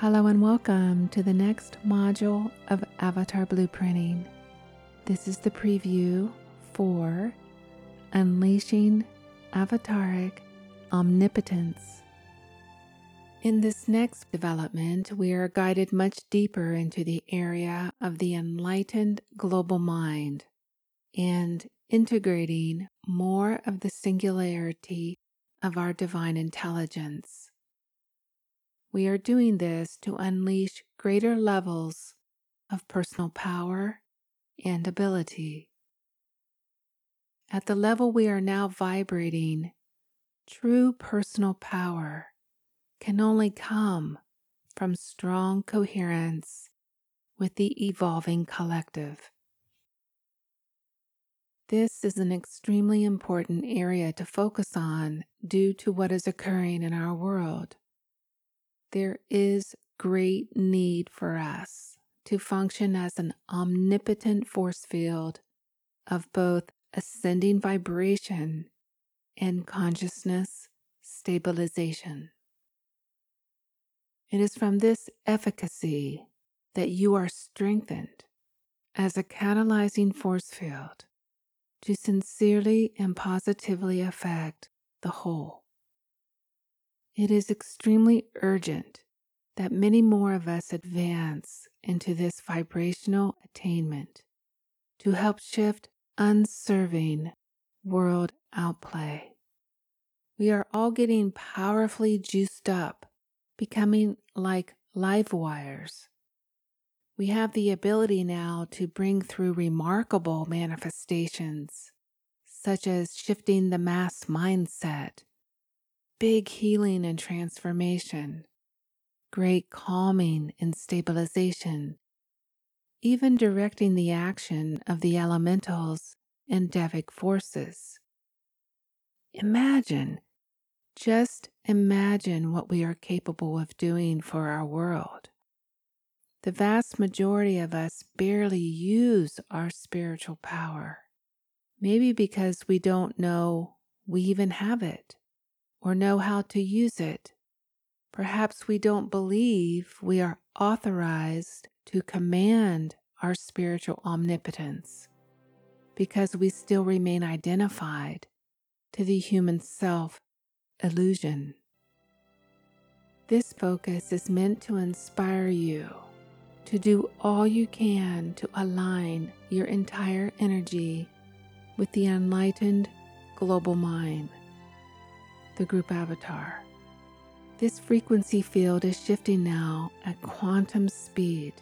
Hello and welcome to the next module of Avatar Blueprinting. This is the preview for Unleashing Avataric Omnipotence. In this next development, we are guided much deeper into the area of the enlightened global mind and integrating more of the singularity of our divine intelligence. We are doing this to unleash greater levels of personal power and ability. At the level we are now vibrating, true personal power can only come from strong coherence with the evolving collective. This is an extremely important area to focus on due to what is occurring in our world. There is great need for us to function as an omnipotent force field of both ascending vibration and consciousness stabilization. It is from this efficacy that you are strengthened as a catalyzing force field to sincerely and positively affect the whole. It is extremely urgent that many more of us advance into this vibrational attainment to help shift unserving world outplay. We are all getting powerfully juiced up, becoming like live wires we have the ability now to bring through remarkable manifestations, such as shifting the mass mindset, big healing and transformation, great calming and stabilization, even directing the action of the elementals and devic forces. Imagine, just imagine what we are capable of doing for our world the vast majority of us barely use our spiritual power. Maybe because we don't know we even have it or know how to use it. Perhaps we don't believe we are authorized to command our spiritual omnipotence because we still remain identified to the human self illusion. This focus is meant to inspire you to do all you can to align your entire energy with the enlightened global mind, the group avatar. This frequency field is shifting now at quantum speed